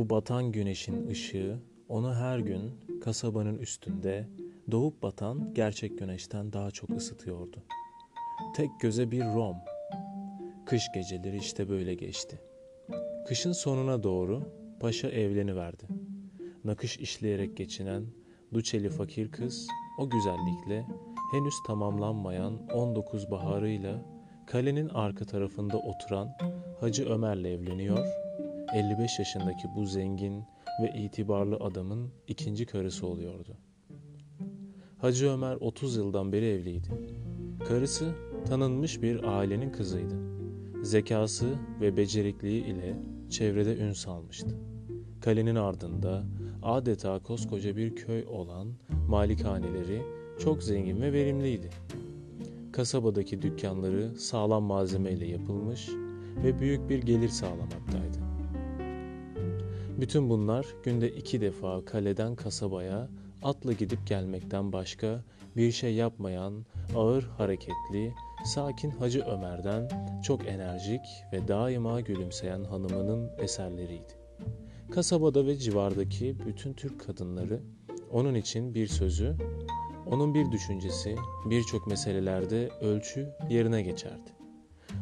Bu batan güneşin ışığı onu her gün kasabanın üstünde doğup batan gerçek güneşten daha çok ısıtıyordu. Tek göze bir rom. Kış geceleri işte böyle geçti. Kışın sonuna doğru paşa evleniverdi. Nakış işleyerek geçinen Duçeli fakir kız o güzellikle henüz tamamlanmayan 19 baharıyla kalenin arka tarafında oturan Hacı Ömer'le evleniyor. 55 yaşındaki bu zengin ve itibarlı adamın ikinci karısı oluyordu. Hacı Ömer 30 yıldan beri evliydi. Karısı tanınmış bir ailenin kızıydı. Zekası ve becerikliği ile çevrede ün salmıştı. Kalenin ardında adeta koskoca bir köy olan malikaneleri çok zengin ve verimliydi. Kasabadaki dükkanları sağlam malzemeyle yapılmış ve büyük bir gelir sağlamaktaydı. Bütün bunlar günde iki defa kaleden kasabaya atla gidip gelmekten başka bir şey yapmayan ağır hareketli, sakin Hacı Ömer'den çok enerjik ve daima gülümseyen hanımının eserleriydi. Kasabada ve civardaki bütün Türk kadınları onun için bir sözü, onun bir düşüncesi birçok meselelerde ölçü yerine geçerdi.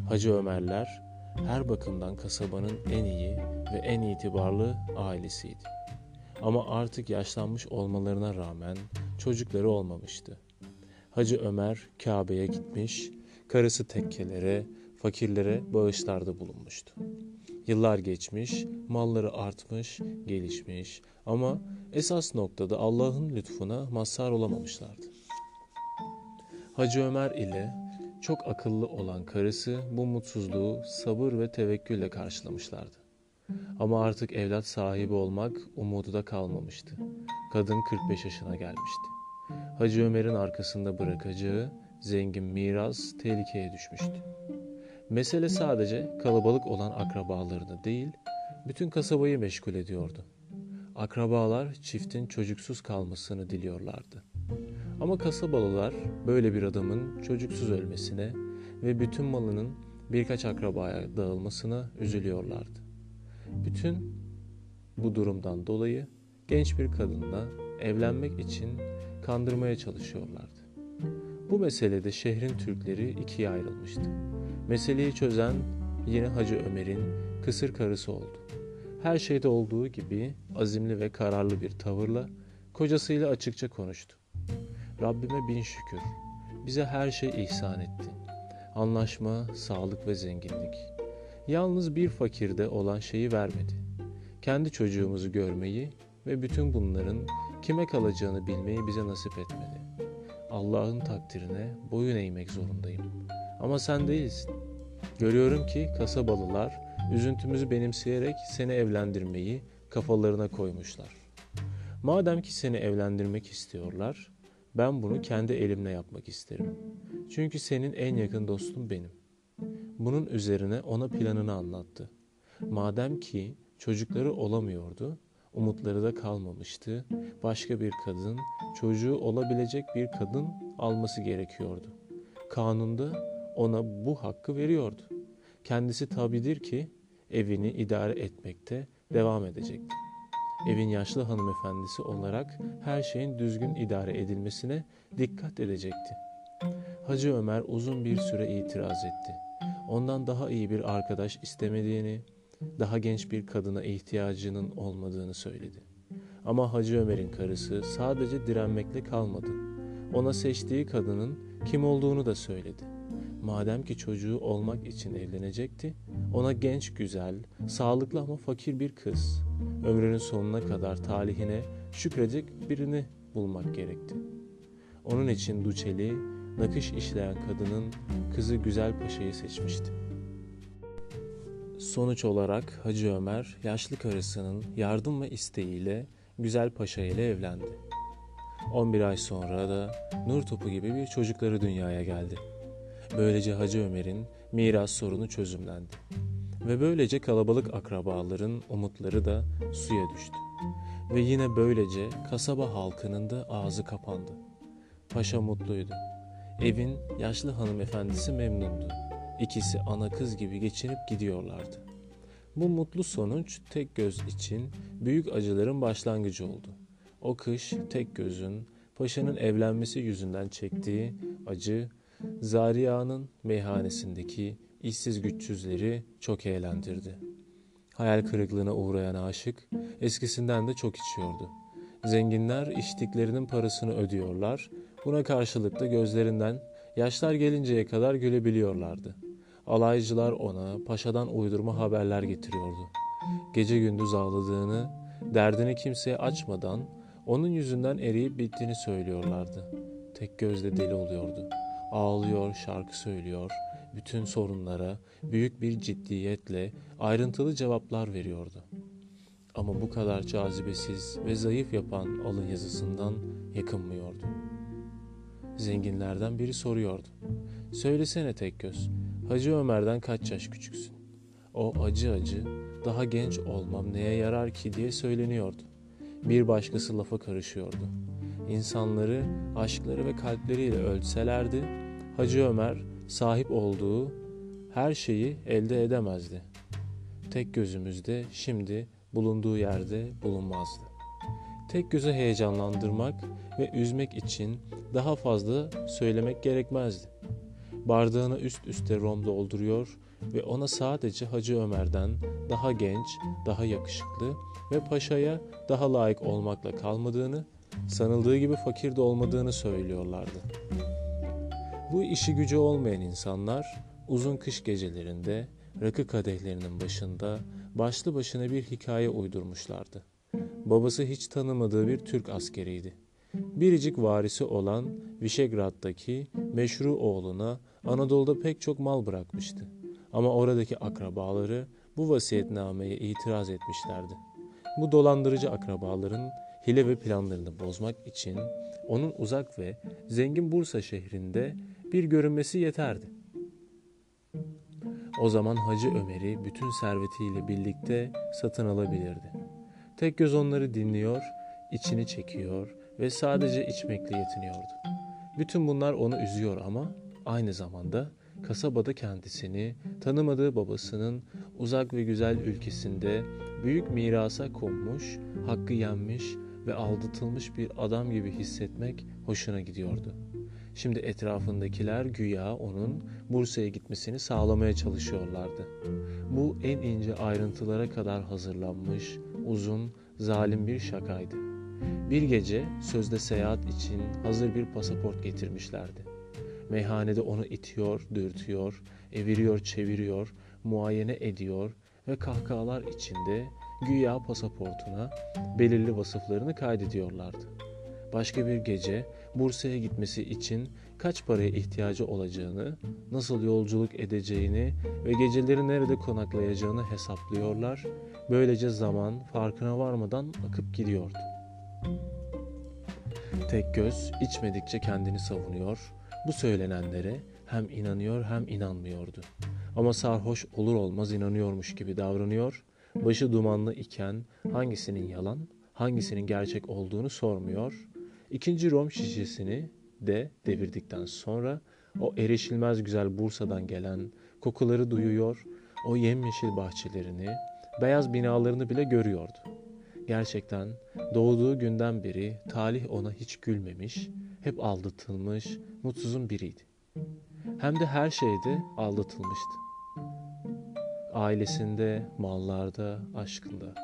Hacı Ömerler her bakımdan kasabanın en iyi ve en itibarlı ailesiydi. Ama artık yaşlanmış olmalarına rağmen çocukları olmamıştı. Hacı Ömer Kabe'ye gitmiş, karısı tekkelere, fakirlere bağışlarda bulunmuştu. Yıllar geçmiş, malları artmış, gelişmiş ama esas noktada Allah'ın lütfuna mazhar olamamışlardı. Hacı Ömer ile çok akıllı olan karısı bu mutsuzluğu sabır ve tevekkülle karşılamışlardı. Ama artık evlat sahibi olmak umudu da kalmamıştı. Kadın 45 yaşına gelmişti. Hacı Ömer'in arkasında bırakacağı zengin miras tehlikeye düşmüştü. Mesele sadece kalabalık olan akrabalarını değil, bütün kasabayı meşgul ediyordu. Akrabalar çiftin çocuksuz kalmasını diliyorlardı. Ama kasabalılar böyle bir adamın çocuksuz ölmesine ve bütün malının birkaç akrabaya dağılmasına üzülüyorlardı. Bütün bu durumdan dolayı genç bir kadınla evlenmek için kandırmaya çalışıyorlardı. Bu meselede şehrin Türkleri ikiye ayrılmıştı. Meseleyi çözen yine Hacı Ömer'in kısır karısı oldu. Her şeyde olduğu gibi azimli ve kararlı bir tavırla kocasıyla açıkça konuştu. Rabbime bin şükür. Bize her şey ihsan etti. Anlaşma, sağlık ve zenginlik. Yalnız bir fakirde olan şeyi vermedi. Kendi çocuğumuzu görmeyi ve bütün bunların kime kalacağını bilmeyi bize nasip etmedi. Allah'ın takdirine boyun eğmek zorundayım. Ama sen değilsin. Görüyorum ki kasabalılar üzüntümüzü benimseyerek seni evlendirmeyi kafalarına koymuşlar. Madem ki seni evlendirmek istiyorlar, ben bunu kendi elimle yapmak isterim. Çünkü senin en yakın dostun benim. Bunun üzerine ona planını anlattı. Madem ki çocukları olamıyordu, umutları da kalmamıştı. Başka bir kadın, çocuğu olabilecek bir kadın alması gerekiyordu. Kanunda ona bu hakkı veriyordu. Kendisi tabidir ki evini idare etmekte devam edecekti. Evin yaşlı hanımefendisi olarak her şeyin düzgün idare edilmesine dikkat edecekti. Hacı Ömer uzun bir süre itiraz etti. Ondan daha iyi bir arkadaş istemediğini, daha genç bir kadına ihtiyacının olmadığını söyledi. Ama Hacı Ömer'in karısı sadece direnmekle kalmadı. Ona seçtiği kadının kim olduğunu da söyledi. Madem ki çocuğu olmak için evlenecekti, ona genç, güzel, sağlıklı ama fakir bir kız, ömrünün sonuna kadar talihine şükredecek birini bulmak gerekti. Onun için Duçeli, nakış işleyen kadının kızı Güzel Paşa'yı seçmişti. Sonuç olarak Hacı Ömer yaşlı karısının yardım ve isteğiyle Güzel Paşa ile evlendi. 11 ay sonra da nur topu gibi bir çocukları dünyaya geldi. Böylece Hacı Ömer'in miras sorunu çözümlendi. Ve böylece kalabalık akrabaların umutları da suya düştü. Ve yine böylece kasaba halkının da ağzı kapandı. Paşa mutluydu. Evin yaşlı hanımefendisi memnundu. İkisi ana kız gibi geçinip gidiyorlardı. Bu mutlu sonuç tek göz için büyük acıların başlangıcı oldu. O kış tek gözün paşanın evlenmesi yüzünden çektiği acı Zariya'nın meyhanesindeki işsiz güçsüzleri çok eğlendirdi. Hayal kırıklığına uğrayan aşık eskisinden de çok içiyordu. Zenginler içtiklerinin parasını ödüyorlar, buna karşılık da gözlerinden yaşlar gelinceye kadar gülebiliyorlardı. Alaycılar ona paşadan uydurma haberler getiriyordu. Gece gündüz ağladığını, derdini kimseye açmadan onun yüzünden eriyip bittiğini söylüyorlardı. Tek gözle deli oluyordu. Ağlıyor, şarkı söylüyor, bütün sorunlara büyük bir ciddiyetle ayrıntılı cevaplar veriyordu. Ama bu kadar cazibesiz ve zayıf yapan alın yazısından yakınmıyordu. Zenginlerden biri soruyordu. Söylesene tek göz, Hacı Ömer'den kaç yaş küçüksün? O acı acı, daha genç olmam neye yarar ki diye söyleniyordu. Bir başkası lafa karışıyordu. İnsanları aşkları ve kalpleriyle ölçselerdi, Hacı Ömer sahip olduğu her şeyi elde edemezdi. Tek gözümüzde şimdi bulunduğu yerde bulunmazdı. Tek gözü heyecanlandırmak ve üzmek için daha fazla söylemek gerekmezdi. Bardağını üst üste rom dolduruyor ve ona sadece Hacı Ömer'den daha genç, daha yakışıklı ve paşaya daha layık olmakla kalmadığını, sanıldığı gibi fakir de olmadığını söylüyorlardı. Bu işi gücü olmayan insanlar uzun kış gecelerinde rakı kadehlerinin başında başlı başına bir hikaye uydurmuşlardı. Babası hiç tanımadığı bir Türk askeriydi. Biricik varisi olan Vişegrad'daki meşru oğluna Anadolu'da pek çok mal bırakmıştı. Ama oradaki akrabaları bu vasiyetnameye itiraz etmişlerdi. Bu dolandırıcı akrabaların hile ve planlarını bozmak için onun uzak ve zengin Bursa şehrinde bir görünmesi yeterdi. O zaman Hacı Ömer'i bütün servetiyle birlikte satın alabilirdi. Tek göz onları dinliyor, içini çekiyor ve sadece içmekle yetiniyordu. Bütün bunlar onu üzüyor ama aynı zamanda kasabada kendisini tanımadığı babasının uzak ve güzel ülkesinde büyük mirasa konmuş, hakkı yenmiş ve aldatılmış bir adam gibi hissetmek hoşuna gidiyordu. Şimdi etrafındakiler güya onun Bursa'ya gitmesini sağlamaya çalışıyorlardı. Bu en ince ayrıntılara kadar hazırlanmış, uzun, zalim bir şakaydı. Bir gece sözde seyahat için hazır bir pasaport getirmişlerdi. Meyhanede onu itiyor, dürtüyor, eviriyor, çeviriyor, muayene ediyor ve kahkahalar içinde güya pasaportuna belirli vasıflarını kaydediyorlardı. Başka bir gece Bursa'ya gitmesi için kaç paraya ihtiyacı olacağını, nasıl yolculuk edeceğini ve geceleri nerede konaklayacağını hesaplıyorlar. Böylece zaman farkına varmadan akıp gidiyordu. Tek göz içmedikçe kendini savunuyor. Bu söylenenlere hem inanıyor hem inanmıyordu. Ama sarhoş olur olmaz inanıyormuş gibi davranıyor. Başı dumanlı iken hangisinin yalan, hangisinin gerçek olduğunu sormuyor. İkinci rom şişesini de devirdikten sonra o erişilmez güzel Bursa'dan gelen kokuları duyuyor, o yemyeşil bahçelerini, beyaz binalarını bile görüyordu. Gerçekten doğduğu günden beri talih ona hiç gülmemiş, hep aldatılmış, mutsuzun biriydi. Hem de her şeyde aldatılmıştı. Ailesinde, mallarda, aşkında.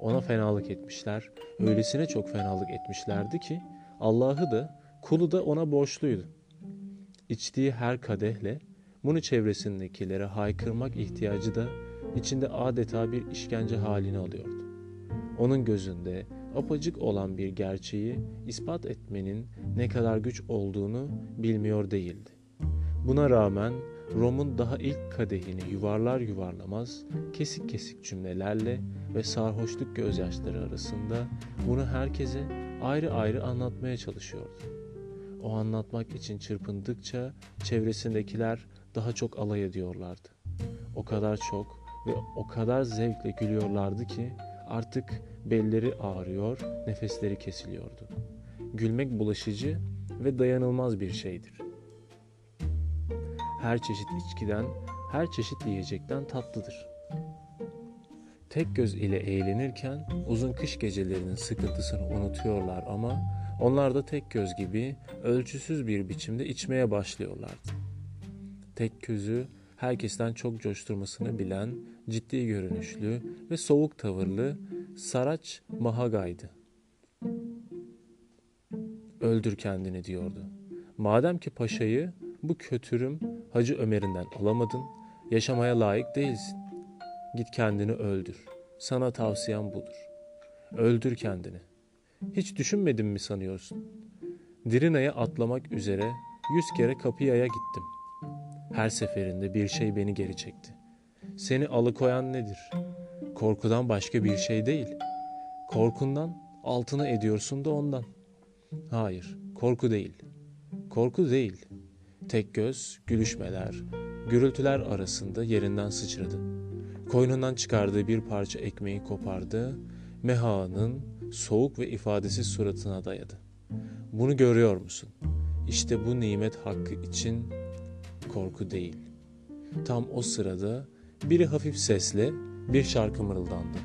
Ona fenalık etmişler, öylesine çok fenalık etmişlerdi ki Allah'ı da kulu da ona borçluydu. İçtiği her kadehle bunu çevresindekilere haykırmak ihtiyacı da içinde adeta bir işkence halini alıyordu. Onun gözünde apacık olan bir gerçeği ispat etmenin ne kadar güç olduğunu bilmiyor değildi. Buna rağmen Rom'un daha ilk kadehini yuvarlar yuvarlamaz kesik kesik cümlelerle ve sarhoşluk gözyaşları arasında bunu herkese ayrı ayrı anlatmaya çalışıyordu. O anlatmak için çırpındıkça çevresindekiler daha çok alay ediyorlardı. O kadar çok ve o kadar zevkle gülüyorlardı ki artık belleri ağrıyor, nefesleri kesiliyordu. Gülmek bulaşıcı ve dayanılmaz bir şeydir. Her çeşit içkiden, her çeşit yiyecekten tatlıdır. Tek göz ile eğlenirken uzun kış gecelerinin sıkıntısını unutuyorlar ama onlar da tek göz gibi ölçüsüz bir biçimde içmeye başlıyorlardı. Tek gözü herkesten çok coşturmasını bilen, ciddi görünüşlü ve soğuk tavırlı Saraç Mahaga'ydı. Öldür kendini diyordu. Madem ki paşayı bu kötürüm Hacı Ömer'inden alamadın, yaşamaya layık değilsin. Git kendini öldür. Sana tavsiyem budur. Öldür kendini. Hiç düşünmedin mi sanıyorsun? Dirina'ya atlamak üzere yüz kere Kapıya'ya gittim. Her seferinde bir şey beni geri çekti. Seni alıkoyan nedir? Korkudan başka bir şey değil. Korkundan altına ediyorsun da ondan. Hayır, korku değil. Korku değil. Tek göz, gülüşmeler, gürültüler arasında yerinden sıçradı. Koynundan çıkardığı bir parça ekmeği kopardı, Meha'nın soğuk ve ifadesiz suratına dayadı. Bunu görüyor musun? İşte bu nimet hakkı için korku değil. Tam o sırada biri hafif sesle bir şarkı mırıldandı.